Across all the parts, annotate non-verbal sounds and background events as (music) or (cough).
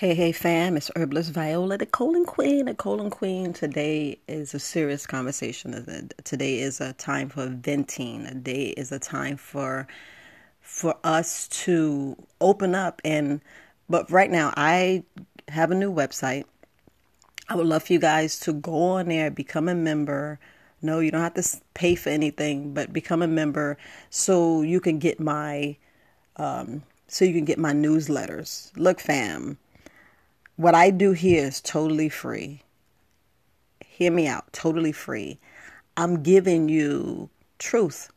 Hey, hey, fam, it's Herbalist Viola, the colon queen. The colon queen. Today is a serious conversation. Today is a time for venting. A day is a time for for us to open up and but right now I have a new website. I would love for you guys to go on there, become a member. No, you don't have to pay for anything, but become a member so you can get my um, so you can get my newsletters. Look, fam what I do here is totally free. Hear me out, totally free. I'm giving you truth.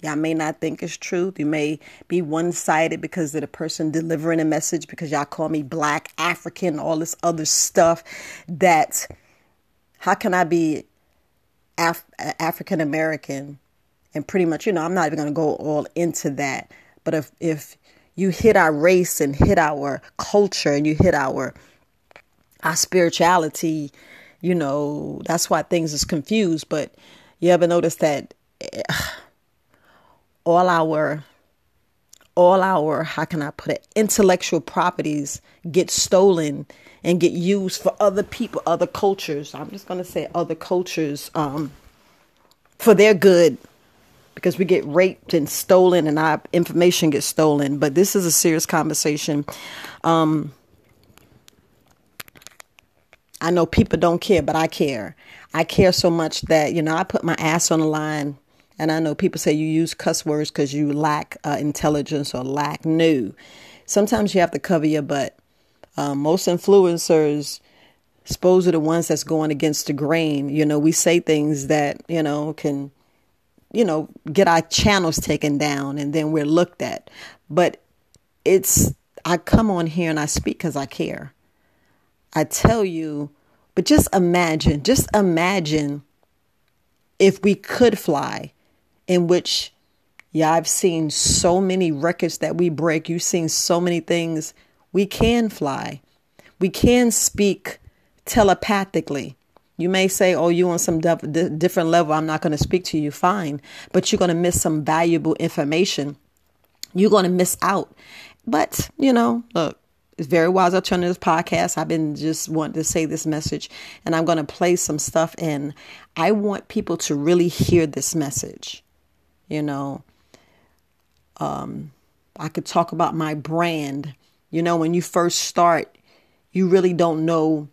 Y'all may not think it's truth. You may be one sided because of the person delivering a message, because y'all call me black, African, all this other stuff. That, how can I be Af- African American? And pretty much, you know, I'm not even going to go all into that. But if, if you hit our race and hit our culture and you hit our our spirituality, you know, that's why things is confused. But you ever notice that eh, all our all our how can I put it intellectual properties get stolen and get used for other people, other cultures. I'm just gonna say other cultures um, for their good because we get raped and stolen and our information gets stolen. But this is a serious conversation. Um, I know people don't care, but I care. I care so much that, you know, I put my ass on the line. And I know people say you use cuss words because you lack uh, intelligence or lack new. Sometimes you have to cover your butt. Um, most influencers, suppose are the ones that's going against the grain. You know, we say things that, you know, can, you know, get our channels taken down and then we're looked at. But it's, I come on here and I speak because I care. I tell you, but just imagine, just imagine if we could fly, in which, yeah, I've seen so many records that we break. You've seen so many things. We can fly, we can speak telepathically. You may say, oh, you on some different level. I'm not going to speak to you. Fine. But you're going to miss some valuable information. You're going to miss out. But, you know, look, very wise alternatives podcast. I've been just wanting to say this message, and I'm going to play some stuff in. I want people to really hear this message. You know, um, I could talk about my brand. You know, when you first start, you really don't know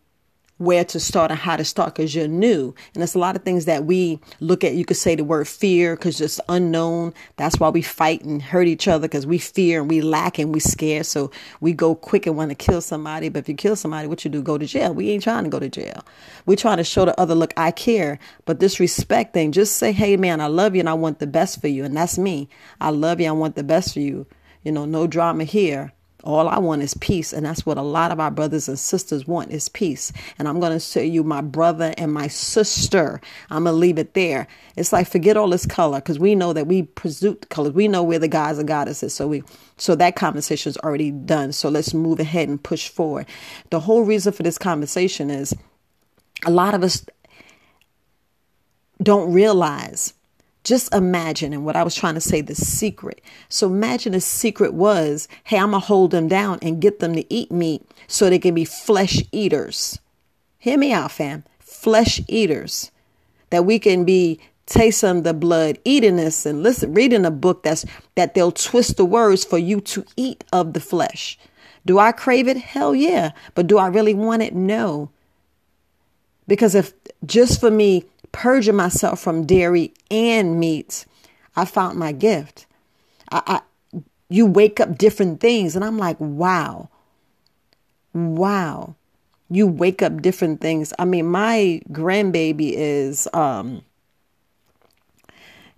where to start and how to start because you're new. And there's a lot of things that we look at. You could say the word fear because it's unknown. That's why we fight and hurt each other because we fear and we lack and we scared. So we go quick and want to kill somebody. But if you kill somebody, what you do? Go to jail. We ain't trying to go to jail. We're trying to show the other, look, I care. But this respect thing, just say, hey, man, I love you and I want the best for you. And that's me. I love you. I want the best for you. You know, no drama here. All I want is peace. And that's what a lot of our brothers and sisters want is peace. And I'm going to say you my brother and my sister. I'm going to leave it there. It's like forget all this color because we know that we pursue colors. We know where the guys and goddesses. So we, so that conversation is already done. So let's move ahead and push forward. The whole reason for this conversation is a lot of us don't realize just imagine, and what I was trying to say, the secret. So imagine the secret was, hey, I'm going to hold them down and get them to eat meat so they can be flesh eaters. Hear me out, fam. Flesh eaters. That we can be tasting the blood, eating this, and listen, reading a book that's that they'll twist the words for you to eat of the flesh. Do I crave it? Hell yeah. But do I really want it? No. Because if just for me purging myself from dairy and meats, I found my gift. I, I you wake up different things, and I'm like, wow, wow. You wake up different things. I mean, my grandbaby is um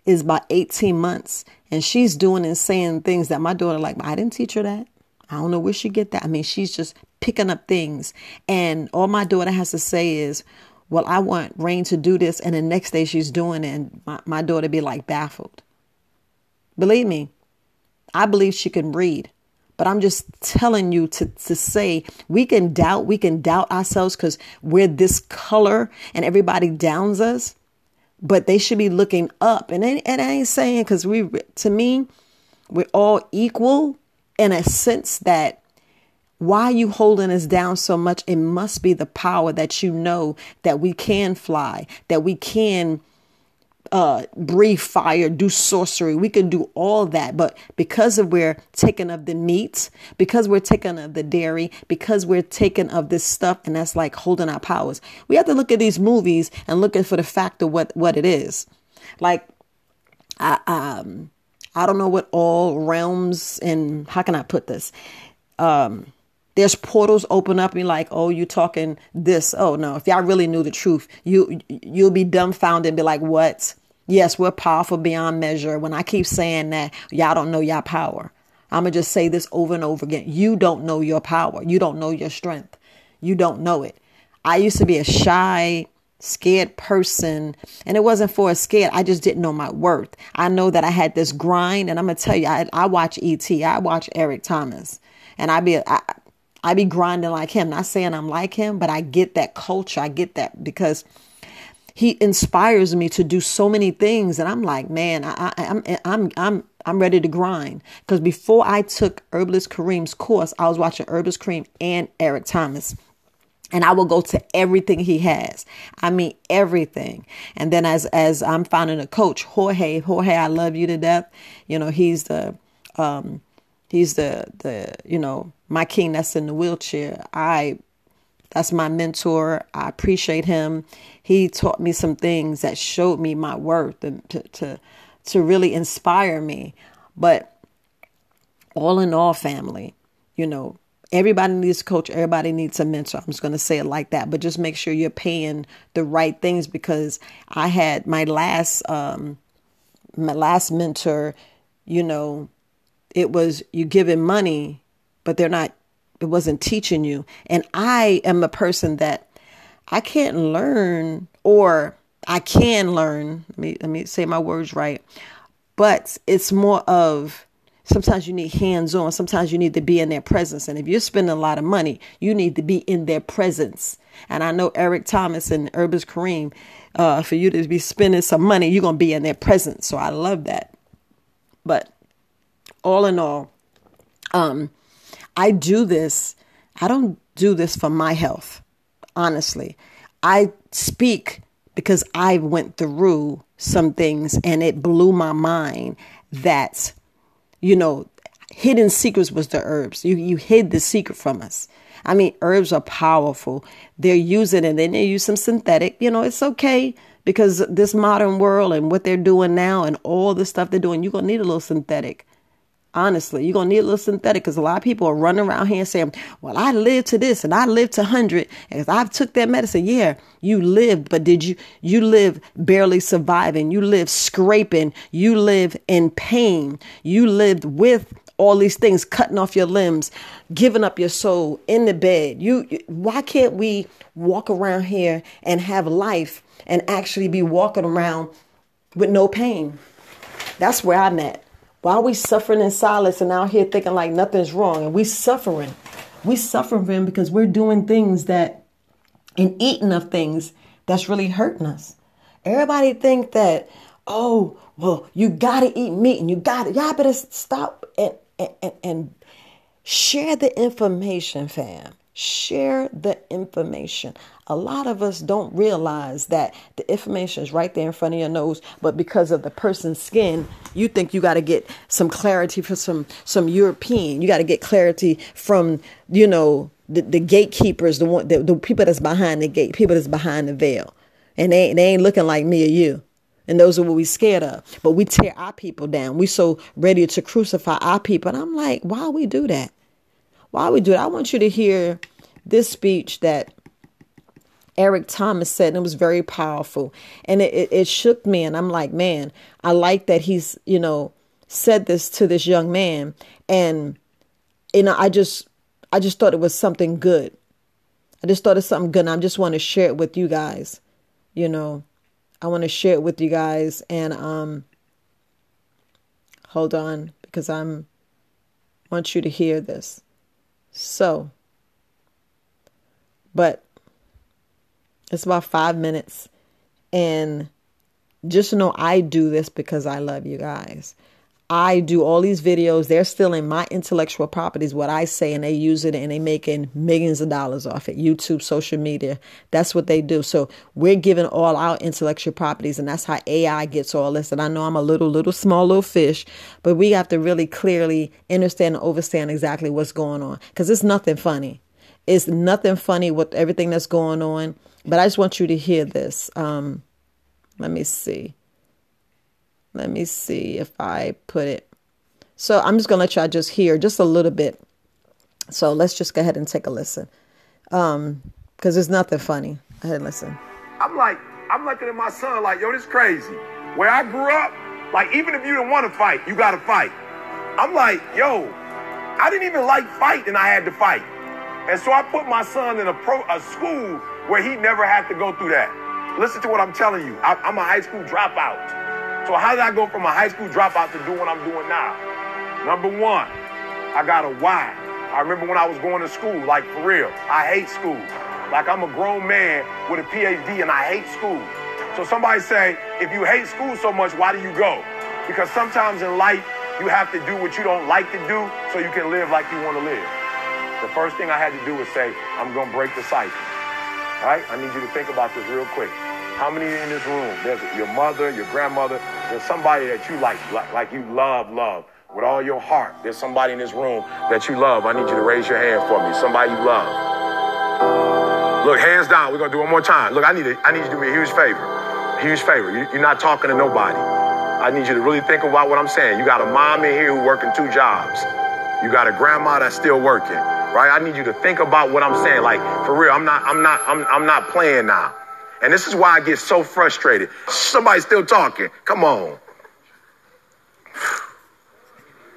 is about 18 months and she's doing and saying things that my daughter like i didn't teach her that i don't know where she get that i mean she's just picking up things and all my daughter has to say is well, I want Rain to do this. And the next day she's doing it. And my, my daughter be like baffled. Believe me, I believe she can read. But I'm just telling you to, to say we can doubt, we can doubt ourselves because we're this color and everybody downs us. But they should be looking up. And, and I ain't saying because we, to me, we're all equal in a sense that Why you holding us down so much? It must be the power that you know that we can fly, that we can uh, breathe fire, do sorcery. We can do all that. But because of we're taking of the meat, because we're taking of the dairy, because we're taking of this stuff, and that's like holding our powers, we have to look at these movies and looking for the fact of what, what it is. Like, I, um, I don't know what all realms and how can I put this? Um, there's portals open up and like, oh, you talking this? Oh no, if y'all really knew the truth, you you'll be dumbfounded and be like, what? Yes, we're powerful beyond measure. When I keep saying that, y'all don't know y'all power. I'm gonna just say this over and over again. You don't know your power. You don't know your strength. You don't know it. I used to be a shy, scared person, and it wasn't for a scared. I just didn't know my worth. I know that I had this grind, and I'm gonna tell you, I, I watch ET. I watch Eric Thomas, and I be I, I be grinding like him. Not saying I'm like him, but I get that culture. I get that because he inspires me to do so many things, and I'm like, man, I, I, I'm I'm I'm I'm ready to grind. Because before I took Herbalist Kareem's course, I was watching Herbalist Kareem and Eric Thomas. And I will go to everything he has. I mean everything. And then as as I'm finding a coach, Jorge, Jorge, I love you to death. You know, he's the um he's the the you know my king that's in the wheelchair i that's my mentor. I appreciate him. He taught me some things that showed me my worth and to to to really inspire me. But all in all family you know everybody needs a coach. Everybody needs a mentor. I'm just going to say it like that. But just make sure you're paying the right things because i had my last um my last mentor you know it was you giving money, but they're not, it wasn't teaching you. And I am a person that I can't learn or I can learn. Let me, let me say my words right. But it's more of sometimes you need hands on. Sometimes you need to be in their presence. And if you're spending a lot of money, you need to be in their presence. And I know Eric Thomas and Herbalist Kareem, uh, for you to be spending some money, you're going to be in their presence. So I love that. But all in all, um, I do this. I don't do this for my health, honestly. I speak because I went through some things and it blew my mind that, you know, hidden secrets was the herbs. You you hid the secret from us. I mean, herbs are powerful. They're using it and then they use some synthetic. You know, it's okay because this modern world and what they're doing now and all the stuff they're doing, you're gonna need a little synthetic. Honestly, you're gonna need a little synthetic because a lot of people are running around here saying, "Well, I lived to this and I lived to hundred, and I've took that medicine." Yeah, you lived, but did you? You live barely surviving. You live scraping. You live in pain. You lived with all these things, cutting off your limbs, giving up your soul in the bed. You, why can't we walk around here and have life and actually be walking around with no pain? That's where I'm at. Why are we suffering in silence and out here thinking like nothing's wrong? And we suffering. We suffering because we're doing things that and eating of things that's really hurting us. Everybody think that, oh, well, you gotta eat meat and you gotta, y'all better stop and, and, and share the information, fam. Share the information. A lot of us don't realize that the information is right there in front of your nose, but because of the person's skin, you think you got to get some clarity from some some European. You got to get clarity from you know the, the gatekeepers, the one the, the people that's behind the gate, people that's behind the veil, and they they ain't looking like me or you. And those are what we scared of. But we tear our people down. We so ready to crucify our people. And I'm like, why we do that? Why we do it? I want you to hear this speech that Eric Thomas said, and it was very powerful. And it, it, it, shook me. And I'm like, man, I like that he's, you know, said this to this young man. And, you know, I just, I just thought it was something good. I just thought it's something good. And I just want to share it with you guys. You know, I want to share it with you guys. And, um, hold on, because I'm, want you to hear this. So, but it's about five minutes. And just know I do this because I love you guys. I do all these videos. They're stealing my intellectual properties, what I say, and they use it and they're making millions of dollars off it. YouTube, social media. That's what they do. So we're giving all our intellectual properties, and that's how AI gets all this. And I know I'm a little, little small little fish, but we have to really clearly understand and understand exactly what's going on. Because it's nothing funny. It's nothing funny with everything that's going on. But I just want you to hear this. Um, let me see. Let me see if I put it. So I'm just going to let y'all just hear just a little bit. So let's just go ahead and take a listen. Um, because there's nothing funny. Go ahead and listen. I'm like, I'm looking at my son like, yo, this crazy. Where I grew up, like, even if you didn't want to fight, you got to fight. I'm like, yo, I didn't even like fight and I had to fight. And so I put my son in a pro a school where he never had to go through that. Listen to what I'm telling you. I, I'm a high school dropout. So how did I go from a high school dropout to do what I'm doing now? Number one, I got a why. I remember when I was going to school, like for real, I hate school. Like I'm a grown man with a PhD and I hate school. So somebody say, if you hate school so much, why do you go? Because sometimes in life, you have to do what you don't like to do so you can live like you want to live. The first thing I had to do was say, I'm going to break the cycle. All right? I need you to think about this real quick. How many in this room? There's your mother, your grandmother. There's somebody that you like, like, like you love, love with all your heart. There's somebody in this room that you love. I need you to raise your hand for me. Somebody you love. Look, hands down. We're gonna do one more time. Look, I need to, I need you to do me a huge favor. Huge favor. You, you're not talking to nobody. I need you to really think about what I'm saying. You got a mom in here who working two jobs. You got a grandma that's still working, right? I need you to think about what I'm saying. Like for real, I'm not, I'm not, I'm, I'm not playing now. And this is why I get so frustrated. Somebody's still talking. Come on.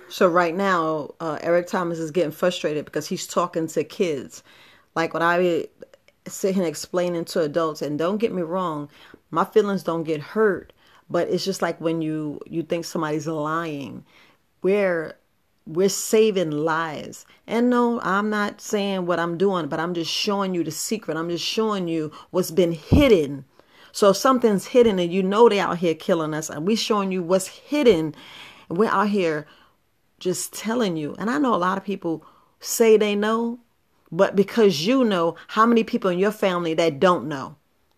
So right now, uh, Eric Thomas is getting frustrated because he's talking to kids. Like when I sit here explaining to adults, and don't get me wrong, my feelings don't get hurt, but it's just like when you you think somebody's lying. Where we're saving lives. And no, I'm not saying what I'm doing, but I'm just showing you the secret. I'm just showing you what's been hidden. So if something's hidden and you know they out here killing us, and we showing you what's hidden, and we're out here just telling you. And I know a lot of people say they know, but because you know, how many people in your family that don't know?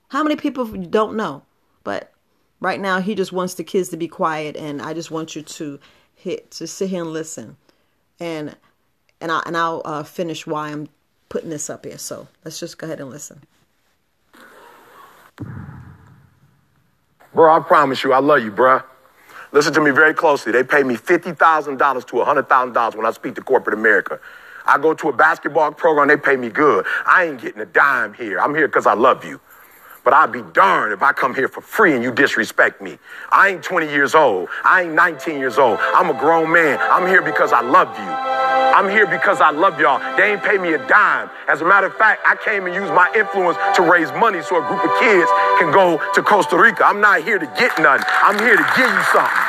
How many people don't know? But right now, he just wants the kids to be quiet, and I just want you to hit to sit here and listen, and and I and I'll uh, finish why I'm putting this up here. So let's just go ahead and listen. Bro, I promise you, I love you, bro. Listen to me very closely. They pay me $50,000 to $100,000 when I speak to corporate America. I go to a basketball program, they pay me good. I ain't getting a dime here. I'm here because I love you. But I'd be darned if I come here for free and you disrespect me. I ain't 20 years old. I ain't 19 years old. I'm a grown man. I'm here because I love you. I'm here because I love y'all. They ain't pay me a dime. As a matter of fact, I came and used my influence to raise money so a group of kids can go to Costa Rica. I'm not here to get nothing. I'm here to give you something.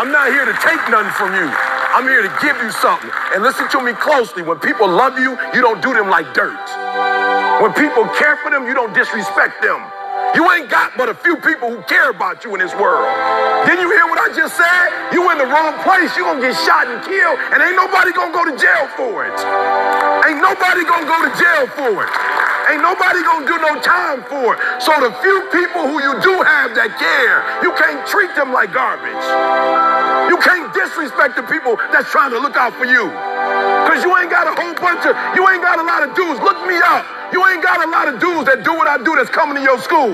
I'm not here to take nothing from you. I'm here to give you something. And listen to me closely. When people love you, you don't do them like dirt. When people care for them, you don't disrespect them. You ain't got but a few people who care about you in this world. Didn't you hear what I just said? You in the wrong place. You're going to get shot and killed, and ain't nobody going to go to jail for it. Ain't nobody going to go to jail for it. Ain't nobody to do no time for it. So the few people who you do have that care, you can't treat them like garbage. You can't disrespect the people that's trying to look out for you. Because you ain't got a whole bunch of, you ain't got a lot of dudes. Look me up. You ain't got a lot of dudes that do what I do that's coming to your school.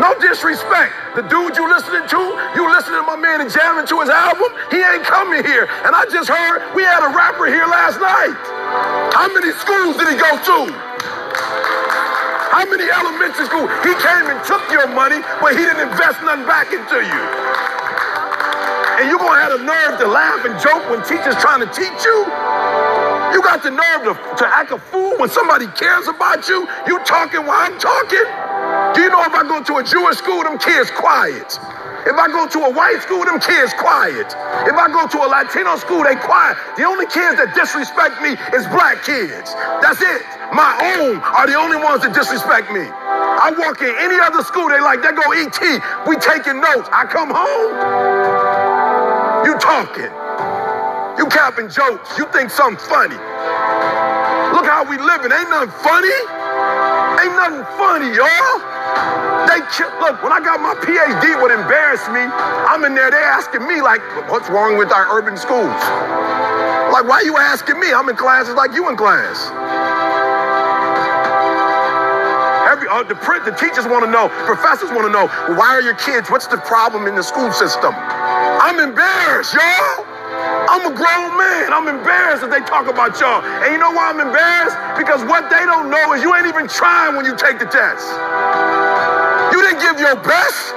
No disrespect. The dude you listening to, you listening to my man and jamming to his album, he ain't coming here. And I just heard we had a rapper here last night. How many schools did he go to? How many elementary school? He came and took your money, but he didn't invest nothing back into you. And you're going to have the nerve to laugh and joke when teachers trying to teach you? You got the nerve to, to act a fool when somebody cares about you? You talking while I'm talking? Do you know if I go to a Jewish school, them kids quiet? If I go to a white school, them kids quiet. If I go to a Latino school, they quiet. The only kids that disrespect me is black kids. That's it. My own are the only ones that disrespect me. I walk in any other school, they like, they go ET. We taking notes. I come home. You talking. You capping jokes. You think something funny. Look how we living. Ain't nothing funny. Ain't nothing funny, y'all. They look, when I got my PhD, what embarrassed me, I'm in there, they asking me, like, what's wrong with our urban schools? Like, why you asking me? I'm in classes like you in class. Every, uh, the, the teachers want to know, professors want to know, why are your kids, what's the problem in the school system? I'm embarrassed, y'all. I'm a grown man. I'm embarrassed that they talk about y'all. And you know why I'm embarrassed? Because what they don't know is you ain't even trying when you take the test. You didn't give your best.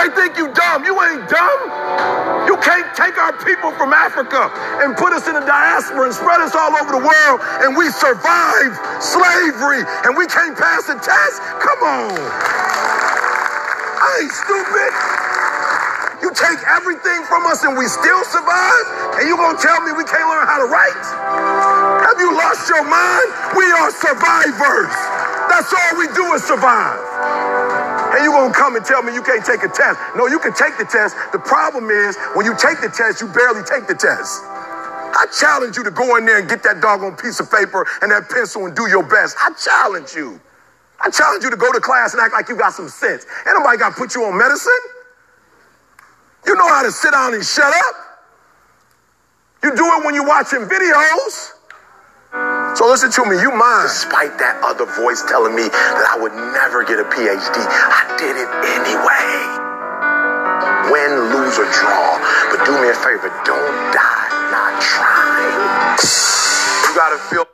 They think you dumb. You ain't dumb. You can't take our people from Africa and put us in the diaspora and spread us all over the world and we survive slavery and we can't pass the test? Come on. I ain't stupid. You take everything from us and we still survive? And you gonna tell me we can't learn how to write? Have you lost your mind? We are survivors. That's all we do is survive. And you gonna come and tell me you can't take a test. No, you can take the test. The problem is when you take the test, you barely take the test. I challenge you to go in there and get that doggone piece of paper and that pencil and do your best. I challenge you. I challenge you to go to class and act like you got some sense. Ain't nobody got to put you on medicine. You know how to sit down and shut up. You do it when you're watching videos. So listen to me, you mind. Despite that other voice telling me that I would never get a PhD, I did it anyway. Win, lose, or draw. But do me a favor, don't die not trying. You gotta feel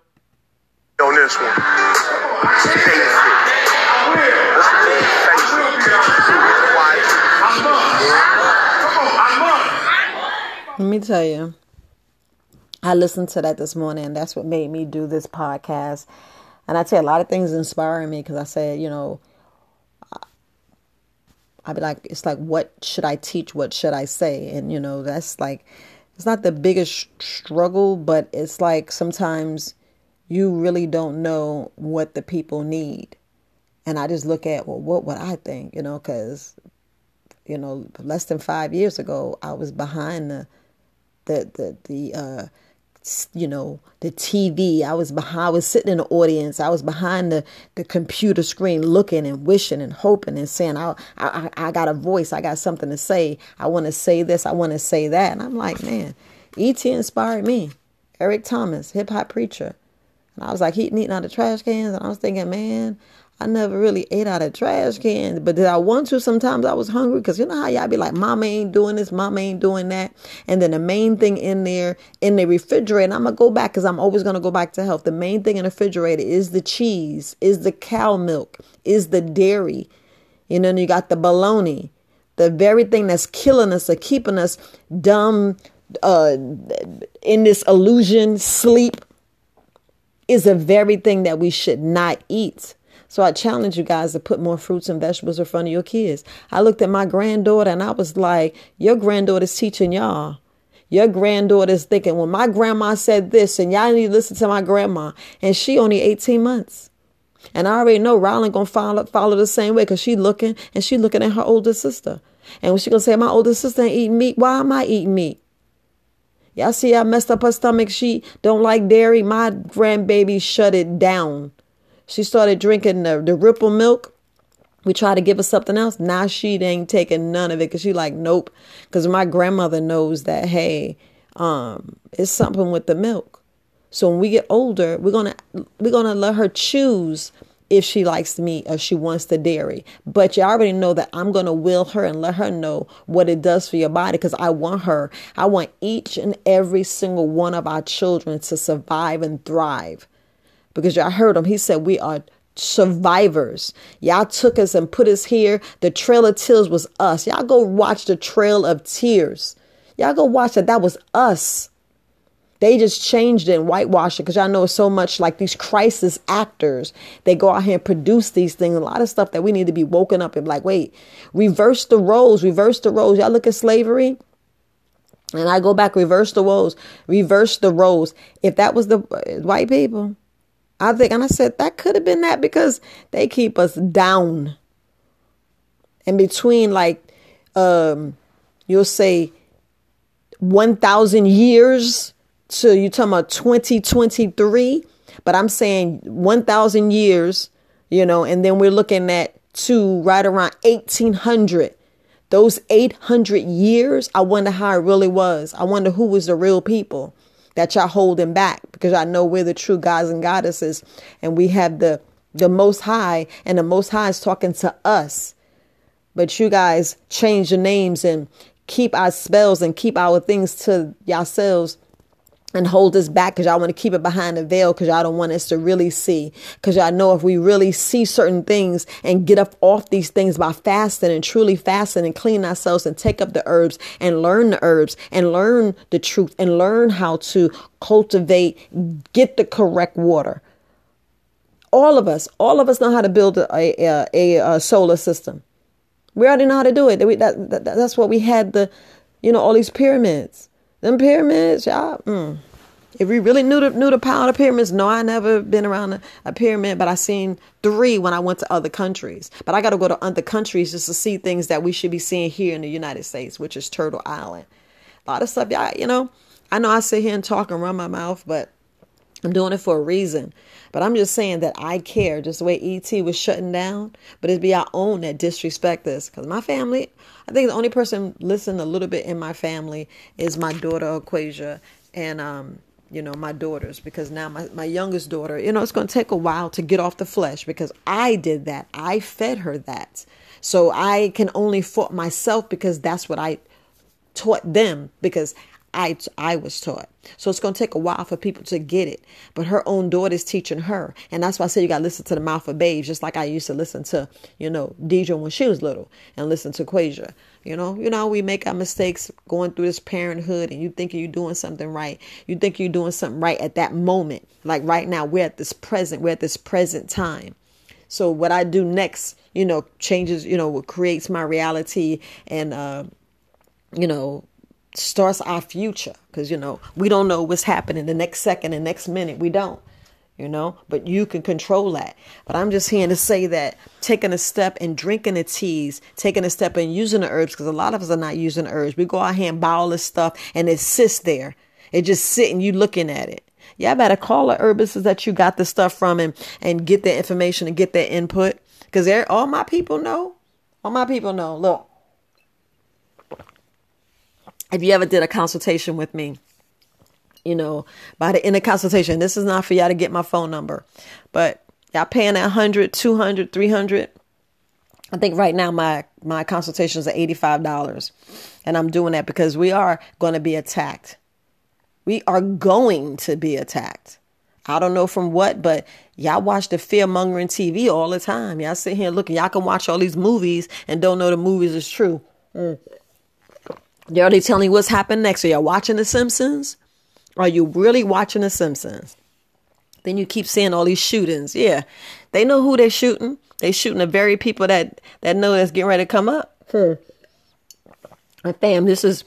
on this one. Face it. Listen to me, face it. Let me tell you, I listened to that this morning, and that's what made me do this podcast. And I tell a lot of things inspiring me because I said, you know, I'd be like, it's like, what should I teach? What should I say? And, you know, that's like, it's not the biggest struggle, but it's like sometimes you really don't know what the people need. And I just look at, well, what would I think, you know, because, you know, less than five years ago, I was behind the, the the the uh you know the TV. I was behind. I was sitting in the audience. I was behind the the computer screen, looking and wishing and hoping and saying, "I I I got a voice. I got something to say. I want to say this. I want to say that." And I'm like, man, ET inspired me. Eric Thomas, hip hop preacher. And I was like eating eating out of trash cans, and I was thinking, man, I never really ate out of trash cans, but did I want to? Sometimes I was hungry because you know how y'all be like, Mama ain't doing this, Mama ain't doing that. And then the main thing in there, in the refrigerator, I'm going to go back because I'm always going to go back to health. The main thing in the refrigerator is the cheese, is the cow milk, is the dairy. You know, you got the bologna, the very thing that's killing us or keeping us dumb, uh, in this illusion, sleep, is the very thing that we should not eat. So I challenge you guys to put more fruits and vegetables in front of your kids. I looked at my granddaughter and I was like, your granddaughter's teaching y'all. Your granddaughter's thinking, well, my grandma said this, and y'all need to listen to my grandma. And she only 18 months. And I already know Rylan gonna follow follow the same way because she looking and she looking at her older sister. And when she gonna say, My older sister ain't eating meat, why am I eating meat? Y'all see I messed up her stomach. She don't like dairy. My grandbaby shut it down. She started drinking the, the ripple milk. We tried to give her something else. Now she ain't taking none of it because she like, nope. Because my grandmother knows that, hey, um, it's something with the milk. So when we get older, we're gonna we're gonna let her choose if she likes meat or she wants the dairy. But you already know that I'm going to will her and let her know what it does for your body because I want her, I want each and every single one of our children to survive and thrive because y'all heard him. He said, We are survivors. Y'all took us and put us here. The Trail of Tears was us. Y'all go watch the Trail of Tears. Y'all go watch that. That was us. They just changed it and whitewashed it because y'all know so much like these crisis actors. They go out here and produce these things. A lot of stuff that we need to be woken up and like, wait, reverse the roles, reverse the roles. Y'all look at slavery. And I go back, reverse the roles, reverse the roles. If that was the uh, white people, I think, and I said, that could have been that because they keep us down. And between, like, um, you'll say, 1,000 years to you talking about 2023, but I'm saying 1,000 years, you know, and then we're looking at to right around 1800. Those 800 years, I wonder how it really was. I wonder who was the real people that y'all holding back because I know we're the true gods and goddesses and we have the the most high and the most high is talking to us. But you guys change your names and keep our spells and keep our things to yourselves and hold us back because y'all want to keep it behind the veil because y'all don't want us to really see. Because y'all know if we really see certain things and get up off these things by fasting and truly fasting and clean ourselves and take up the herbs and learn the herbs and learn the truth and learn how to cultivate, get the correct water. All of us, all of us know how to build a, a, a, a solar system. We already know how to do it. That, that, that's what we had the, you know, all these pyramids them pyramids, y'all. Mm. If we really knew the knew the power of the pyramids, no, I never been around a, a pyramid, but I seen three when I went to other countries. But I got to go to other countries just to see things that we should be seeing here in the United States, which is Turtle Island. A lot of stuff, y'all. You know, I know I sit here and talk and run my mouth, but I'm doing it for a reason. But I'm just saying that I care, just the way ET was shutting down. But it'd be our own that disrespect this. Because my family, I think the only person listening a little bit in my family is my daughter Aquasia and um, you know, my daughters because now my, my youngest daughter, you know, it's gonna take a while to get off the flesh because I did that. I fed her that. So I can only fault myself because that's what I taught them because I, I was taught. So it's going to take a while for people to get it. But her own daughter's teaching her. And that's why I say you got to listen to the mouth of babes, just like I used to listen to, you know, Deidre when she was little and listen to Quasia. You know, you know, we make our mistakes going through this parenthood and you think you're doing something right. You think you're doing something right at that moment. Like right now, we're at this present, we're at this present time. So what I do next, you know, changes, you know, what creates my reality and, uh, you know, starts our future. Because you know we don't know what's happening the next second and next minute. We don't you know but you can control that. But i'm just here to say that taking a step and drinking the teas taking a step and using the herbs because a lot of us are not using herbs. We go out here and buy all this stuff and it sits there. It just sitting you looking at it. Yeah better call the herbalist that you got the stuff from and and get the information and get their input. Because all my people know all my people know. Look if you ever did a consultation with me, you know, by the end of consultation, this is not for y'all to get my phone number, but y'all paying that 100, 200, 300. I think right now my my consultations are $85 and I'm doing that because we are going to be attacked. We are going to be attacked. I don't know from what, but y'all watch the fear mongering TV all the time. Y'all sit here looking. Y'all can watch all these movies and don't know the movies is true. Mm. They're already telling you what's happened next. Are you watching The Simpsons? Are you really watching The Simpsons? Then you keep seeing all these shootings. Yeah, they know who they're shooting. They're shooting the very people that that know that's getting ready to come up. Hmm. And fam, this is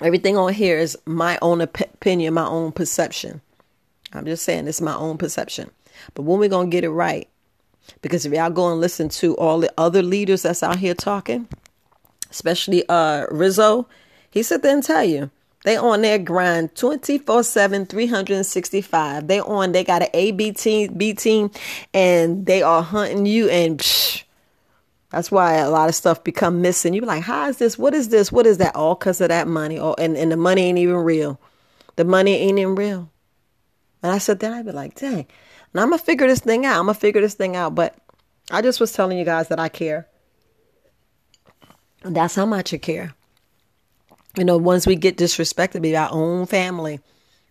everything on here is my own opinion, my own perception. I'm just saying it's my own perception. But when we gonna get it right? Because if y'all go and listen to all the other leaders that's out here talking, especially uh Rizzo, he sit there and tell you. They on their grind 24-7, 365. They on, they got an A, B team, B team, and they are hunting you and psh, that's why a lot of stuff become missing. You be like, how is this? What is this? What is that? All because of that money. Oh, and, and the money ain't even real. The money ain't even real. And I said, then I'd be like, dang. And I'm going to figure this thing out. I'm going to figure this thing out. But I just was telling you guys that I care. That's how much you care. You know, once we get disrespected by our own family,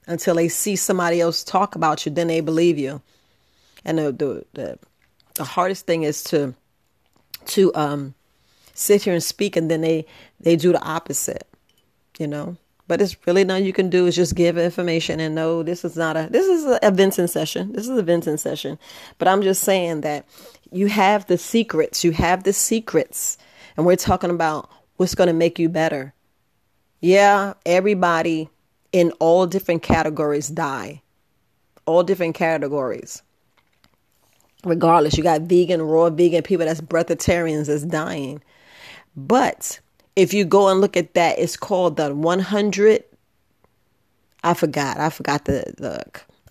until they see somebody else talk about you, then they believe you. And the the the, the hardest thing is to to um sit here and speak, and then they they do the opposite. You know, but it's really nothing you can do is just give information and no, this is not a this is a venting session. This is a venting session. But I'm just saying that you have the secrets. You have the secrets and we're talking about what's going to make you better. Yeah, everybody in all different categories die. All different categories. Regardless, you got vegan, raw vegan people that's breatharians that's dying. But if you go and look at that, it's called the 100. I forgot. I forgot the, the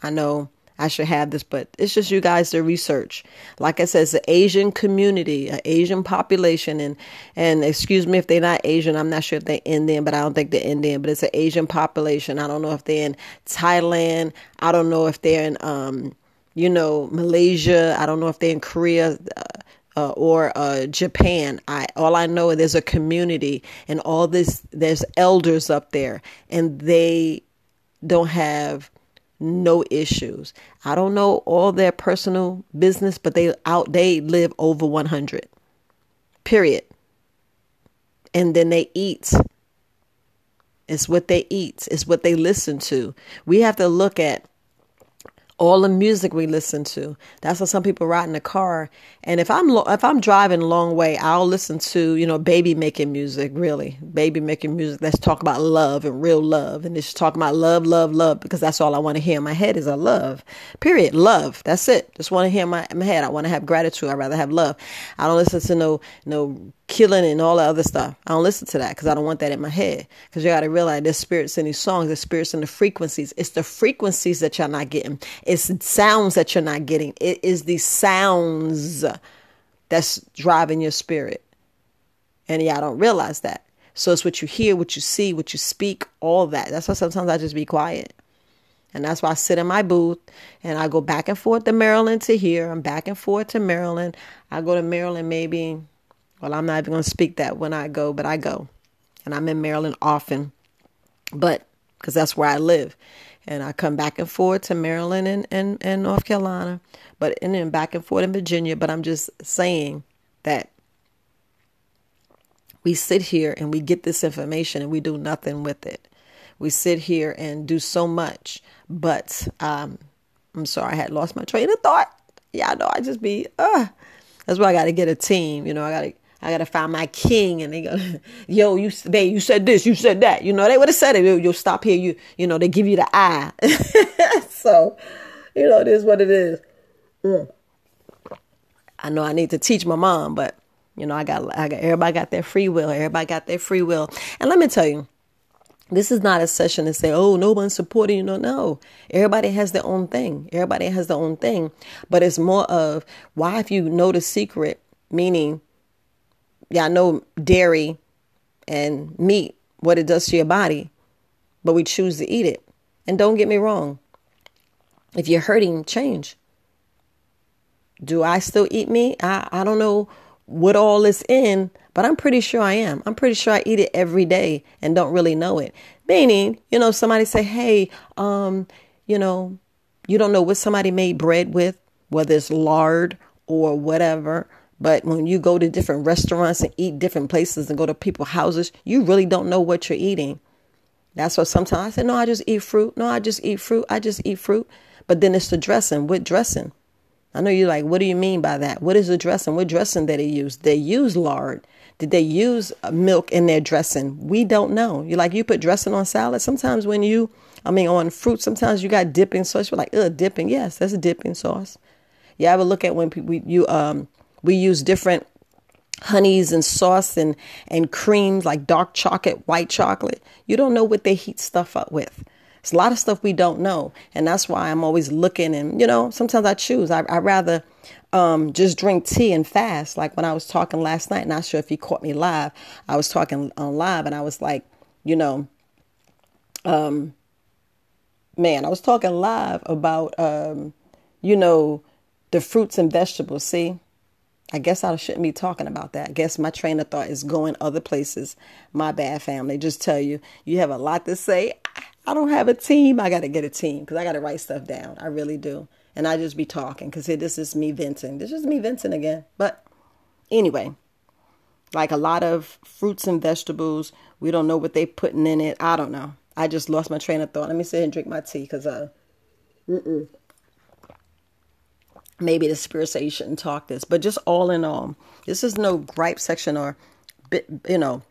I know I should have this, but it's just you guys to research. Like I said, it's an Asian community, an Asian population, and and excuse me if they're not Asian. I'm not sure if they're Indian, but I don't think they're Indian. But it's an Asian population. I don't know if they're in Thailand. I don't know if they're in um, you know, Malaysia. I don't know if they're in Korea. Uh, uh, or uh, Japan. I all I know is there's a community and all this. There's elders up there, and they don't have no issues. I don't know all their personal business, but they out they live over 100. Period. And then they eat. It's what they eat. It's what they listen to. We have to look at all the music we listen to. That's why some people ride in the car. And if I'm if I'm driving a long way, I'll listen to you know baby making music. Really, baby making music. Let's talk about love and real love, and just talk about love, love, love, because that's all I want to hear in my head is a love. Period. Love. That's it. Just want to hear my, my head. I want to have gratitude. I'd rather have love. I don't listen to no no killing and all the other stuff. I don't listen to that because I don't want that in my head. Because you got to realize there's spirits in these songs, there's spirits in the frequencies. It's the frequencies that you're not getting. It's sounds that you're not getting. It is the sounds that's driving your spirit. And y'all don't realize that. So it's what you hear, what you see, what you speak, all that. That's why sometimes I just be quiet. And that's why I sit in my booth and I go back and forth to Maryland to here. I'm back and forth to Maryland. I go to Maryland maybe well, I'm not even going to speak that when I go, but I go. And I'm in Maryland often, but because that's where I live. And I come back and forth to Maryland and, and, and North Carolina, but and then back and forth in Virginia. But I'm just saying that we sit here and we get this information and we do nothing with it. We sit here and do so much, but um, I'm sorry, I had lost my train of thought. Yeah, I know I just be, uh, that's why I got to get a team. You know, I got to I gotta find my king, and they go, (laughs) yo, you, babe, you said this, you said that. You know, they would have said it. You'll stop here. You, you know, they give you the eye. (laughs) so, you know, it is what it is. Mm. I know I need to teach my mom, but you know, I got, I got, everybody got their free will. Everybody got their free will. And let me tell you, this is not a session to say, oh, no one's supporting you. No, no. Everybody has their own thing. Everybody has their own thing. But it's more of why, if you know the secret, meaning I know dairy and meat, what it does to your body, but we choose to eat it. And don't get me wrong, if you're hurting, change. Do I still eat meat? I, I don't know what all is in, but I'm pretty sure I am. I'm pretty sure I eat it every day and don't really know it. Meaning, you know, somebody say, hey, um, you know, you don't know what somebody made bread with, whether it's lard or whatever but when you go to different restaurants and eat different places and go to people's houses, you really don't know what you're eating. That's what sometimes I say, no, I just eat fruit. No, I just eat fruit. I just eat fruit. But then it's the dressing. What dressing? I know you're like, what do you mean by that? What is the dressing? What dressing did they use? They use lard. Did they use uh, milk in their dressing? We don't know. You like you put dressing on salad. Sometimes when you, I mean, on fruit, sometimes you got dipping sauce. You're like, ugh, dipping. Yes, that's a dipping sauce. You ever look at when people you um we use different honeys and sauce and, and creams like dark chocolate, white chocolate. You don't know what they heat stuff up with. It's a lot of stuff we don't know. And that's why I'm always looking and, you know, sometimes I choose. I, I rather um, just drink tea and fast. Like when I was talking last night, not sure if you caught me live. I was talking on live and I was like, you know, um, man, I was talking live about, um, you know, the fruits and vegetables. See, I guess I shouldn't be talking about that. I guess my train of thought is going other places. My bad, family. Just tell you, you have a lot to say. I don't have a team. I got to get a team because I got to write stuff down. I really do. And I just be talking because this is me venting. This is me venting again. But anyway, like a lot of fruits and vegetables, we don't know what they putting in it. I don't know. I just lost my train of thought. Let me sit and drink my tea because uh, mm-mm maybe the spirit say you shouldn't talk this, but just all in all, this is no gripe section or, you know,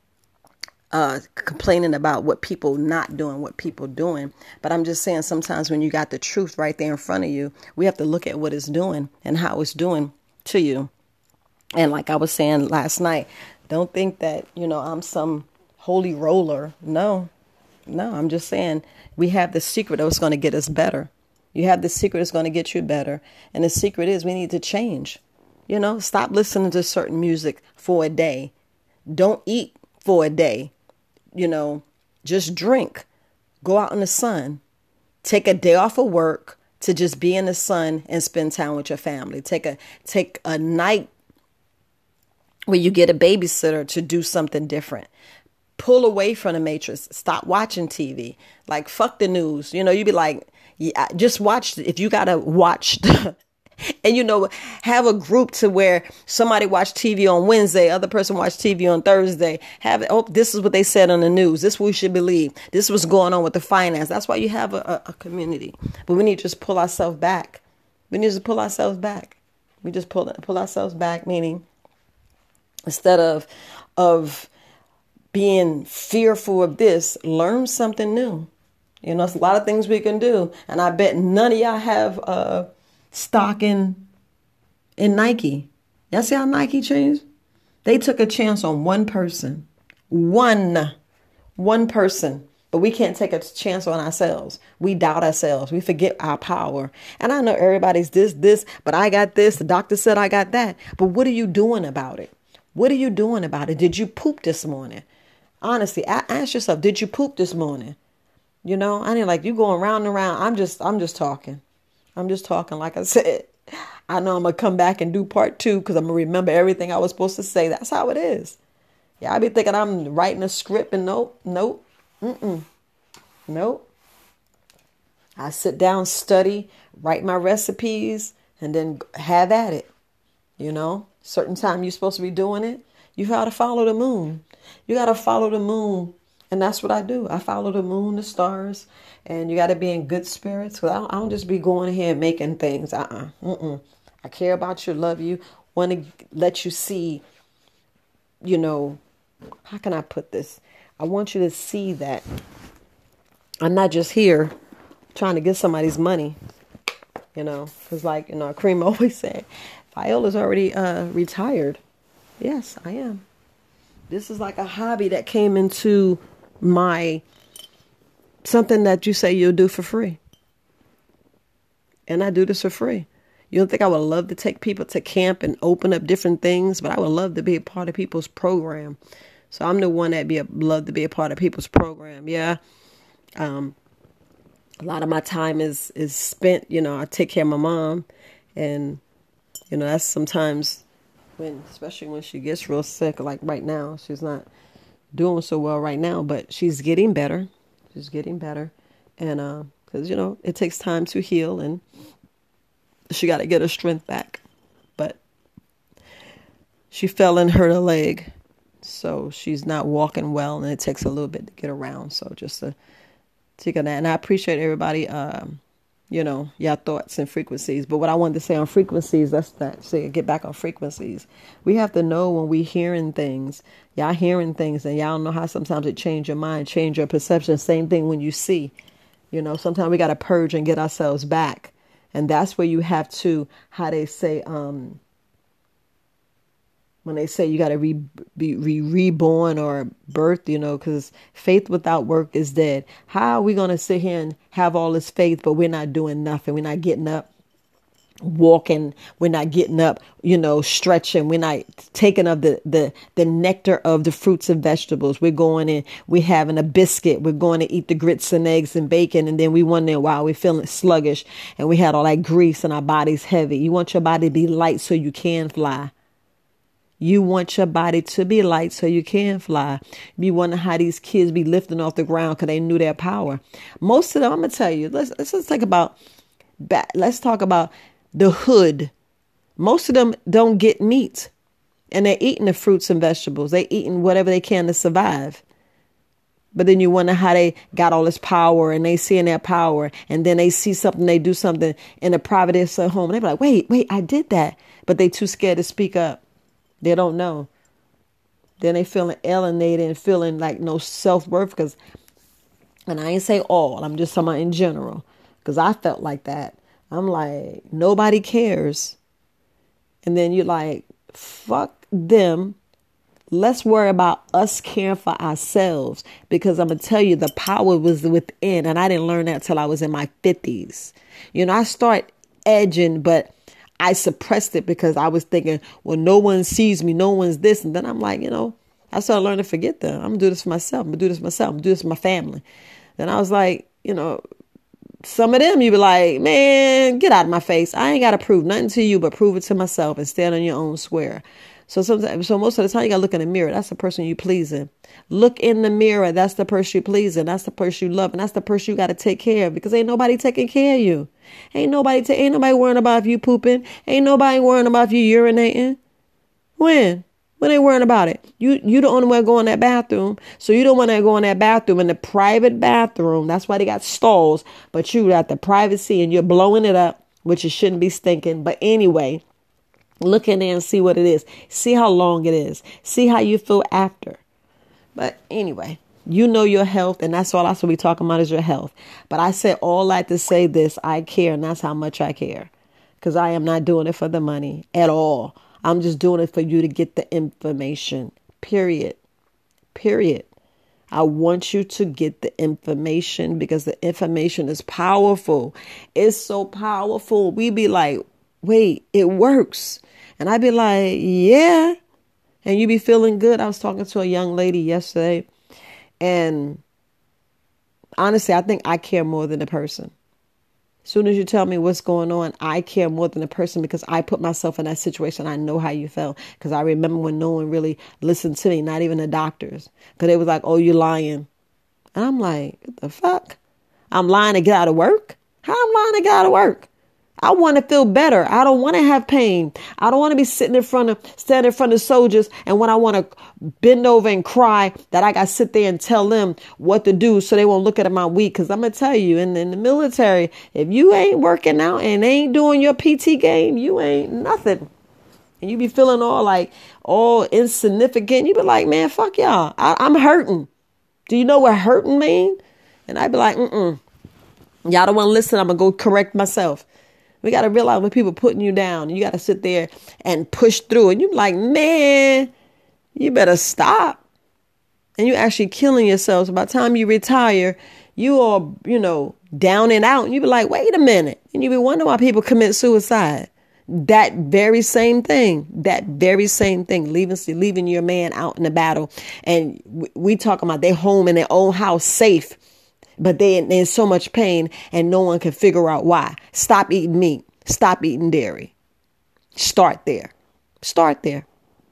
uh, complaining about what people not doing, what people doing. But I'm just saying sometimes when you got the truth right there in front of you, we have to look at what it's doing and how it's doing to you. And like I was saying last night, Don't think that, you know, I'm some holy roller. No, no, I'm just saying we have the secret that's going to get us better. You have the secret that's going to get you better. And the secret is we need to change. You know, stop listening to certain music for a day. Don't eat for a day. You know, just drink. Go out in the sun. Take a day off of work to just be in the sun and spend time with your family. Take a take a night where you get a babysitter to do something different. Pull away from the matrix. Stop watching TV. Like fuck the news. You know, you'd be like, yeah, just watch. If you gotta watch, (laughs) and you know, have a group to where somebody watch TV on Wednesday, other person watch TV on Thursday. Have. Oh, this is what they said on the news. This we should believe. This was going on with the finance. That's why you have a, a community. But we need to just pull ourselves back. We need to pull ourselves back. We just pull pull ourselves back, meaning instead of of being fearful of this, learn something new. You know, it's a lot of things we can do. And I bet none of y'all have uh, stock in, in Nike. Y'all see how Nike changed? They took a chance on one person. One. One person. But we can't take a chance on ourselves. We doubt ourselves. We forget our power. And I know everybody's this, this, but I got this. The doctor said I got that. But what are you doing about it? What are you doing about it? Did you poop this morning? Honestly, ask yourself, did you poop this morning? You know, I ain't like you going round and round. I'm just I'm just talking. I'm just talking. Like I (laughs) said, I know I'm gonna come back and do part two because I'm gonna remember everything I was supposed to say. That's how it is. Yeah, I be thinking I'm writing a script and nope, nope, mm-mm, nope. I sit down, study, write my recipes, and then have at it. You know, certain time you're supposed to be doing it. You got to follow the moon. You got to follow the moon and that's what I do. I follow the moon, the stars, and you got to be in good spirits. Cause I don't, I don't just be going here making things. Uh uh-uh. uh. I care about you, love you, want to let you see, you know, how can I put this? I want you to see that I'm not just here trying to get somebody's money, you know, because like, you know, (laughs) Cream always said, Viola's already uh, retired. Yes, I am. This is like a hobby that came into my something that you say you'll do for free. And I do this for free. You don't think I would love to take people to camp and open up different things, but I would love to be a part of people's program. So I'm the one that be a, love to be a part of people's program. Yeah. Um, a lot of my time is is spent, you know, I take care of my mom and you know, that's sometimes when especially when she gets real sick like right now, she's not doing so well right now, but she's getting better. She's getting better. And because, uh, you know, it takes time to heal and she got to get her strength back. But she fell and hurt her leg. So she's not walking well and it takes a little bit to get around. So just to take a that. And I appreciate everybody. Um, you know, your thoughts and frequencies. But what I wanted to say on frequencies, that's that. Say, get back on frequencies. We have to know when we hearing things. Y'all hearing things, and y'all know how sometimes it change your mind, change your perception. Same thing when you see. You know, sometimes we got to purge and get ourselves back, and that's where you have to, how they say, um, when they say you got to re, be re, reborn or birth, you know, because faith without work is dead. How are we going to sit here and have all this faith, but we're not doing nothing? We're not getting up, walking. We're not getting up, you know, stretching. We're not taking of the, the, the nectar of the fruits and vegetables. We're going in, we're having a biscuit. We're going to eat the grits and eggs and bacon. And then we wonder why we're feeling sluggish and we had all that grease and our body's heavy. You want your body to be light so you can fly. You want your body to be light so you can fly. You wonder how these kids be lifting off the ground because they knew their power. Most of them, I'm gonna tell you. Let's let's just about. Let's talk about the hood. Most of them don't get meat, and they're eating the fruits and vegetables. They're eating whatever they can to survive. But then you wonder how they got all this power and they seeing their power and then they see something, they do something in a private home and they be like, wait, wait, I did that. But they too scared to speak up. They don't know. Then they feeling alienated and feeling like no self worth because, and I ain't say all. I'm just talking in general because I felt like that. I'm like nobody cares, and then you're like, fuck them. Let's worry about us caring for ourselves because I'm to tell you the power was within. And I didn't learn that till I was in my 50s. You know, I start edging, but I suppressed it because I was thinking, well, no one sees me, no one's this. And then I'm like, you know, I started learning to forget that. I'm to do this for myself. I'm to do this for myself. I'm to do this for my family. Then I was like, you know, some of them you be like, man, get out of my face. I ain't got to prove nothing to you, but prove it to myself and stand on your own square. So sometimes, so most of the time you gotta look in the mirror. That's the person you pleasing. Look in the mirror. That's the person you pleasing. That's the person you love, and that's the person you gotta take care of because ain't nobody taking care of you. Ain't nobody ta- ain't nobody worrying about if you pooping. Ain't nobody worrying about if you urinating. When? When they worrying about it? You you the only one going in that bathroom. So you don't want to go in that bathroom in the private bathroom. That's why they got stalls. But you got the privacy and you're blowing it up, which it shouldn't be stinking. But anyway, Look in there and see what it is. See how long it is. See how you feel after. But anyway, you know your health, and that's all I should be talking about is your health. But I said all that to say this I care, and that's how much I care. Because I am not doing it for the money at all. I'm just doing it for you to get the information. Period. Period. I want you to get the information because the information is powerful. It's so powerful. We be like, wait, it works. And I'd be like, yeah. And you'd be feeling good. I was talking to a young lady yesterday, and honestly, I think I care more than the person. As soon as you tell me what's going on, I care more than the person because I put myself in that situation. I know how you felt because I remember when no one really listened to me, not even the doctors, because they was like, "Oh, you're lying," and I'm like, "What the fuck? I'm lying to get out of work? How am I'm lying to get out of work?" I want to feel better. I don't want to have pain. I don't want to be sitting in front of, standing in front of soldiers. And when I want to bend over and cry, that I got to sit there and tell them what to do so they won't look at my weak. Cause I'm going to tell you in, in the military, if you ain't working out and ain't doing your PT game, you ain't nothing. And you be feeling all like, all insignificant. You be like, man, fuck y'all. I, I'm hurting. Do you know what hurting mean? And I'd be like, mm-mm. Y'all don't want to listen. I'm to go correct myself. We got to realize when people putting you down, you got to sit there and push through. And you're like, man, you better stop. And you're actually killing yourself. So by the time you retire, you are, you know, down and out. And you be like, wait a minute. And you be wondering why people commit suicide. That very same thing, that very same thing, leaving leaving your man out in the battle, and we talking about their home in their own house, safe, but they, in so much pain and no one can figure out why. Stop eating meat. Stop eating dairy. Start there. Start there.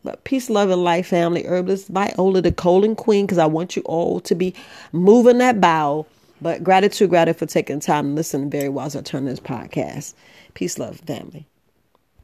But peace, love, and life, family. Herbalist Viola, the colon queen, because I want you all to be moving that bowel. But gratitude, gratitude for taking time to listen to very turn this podcast. Peace, love, family.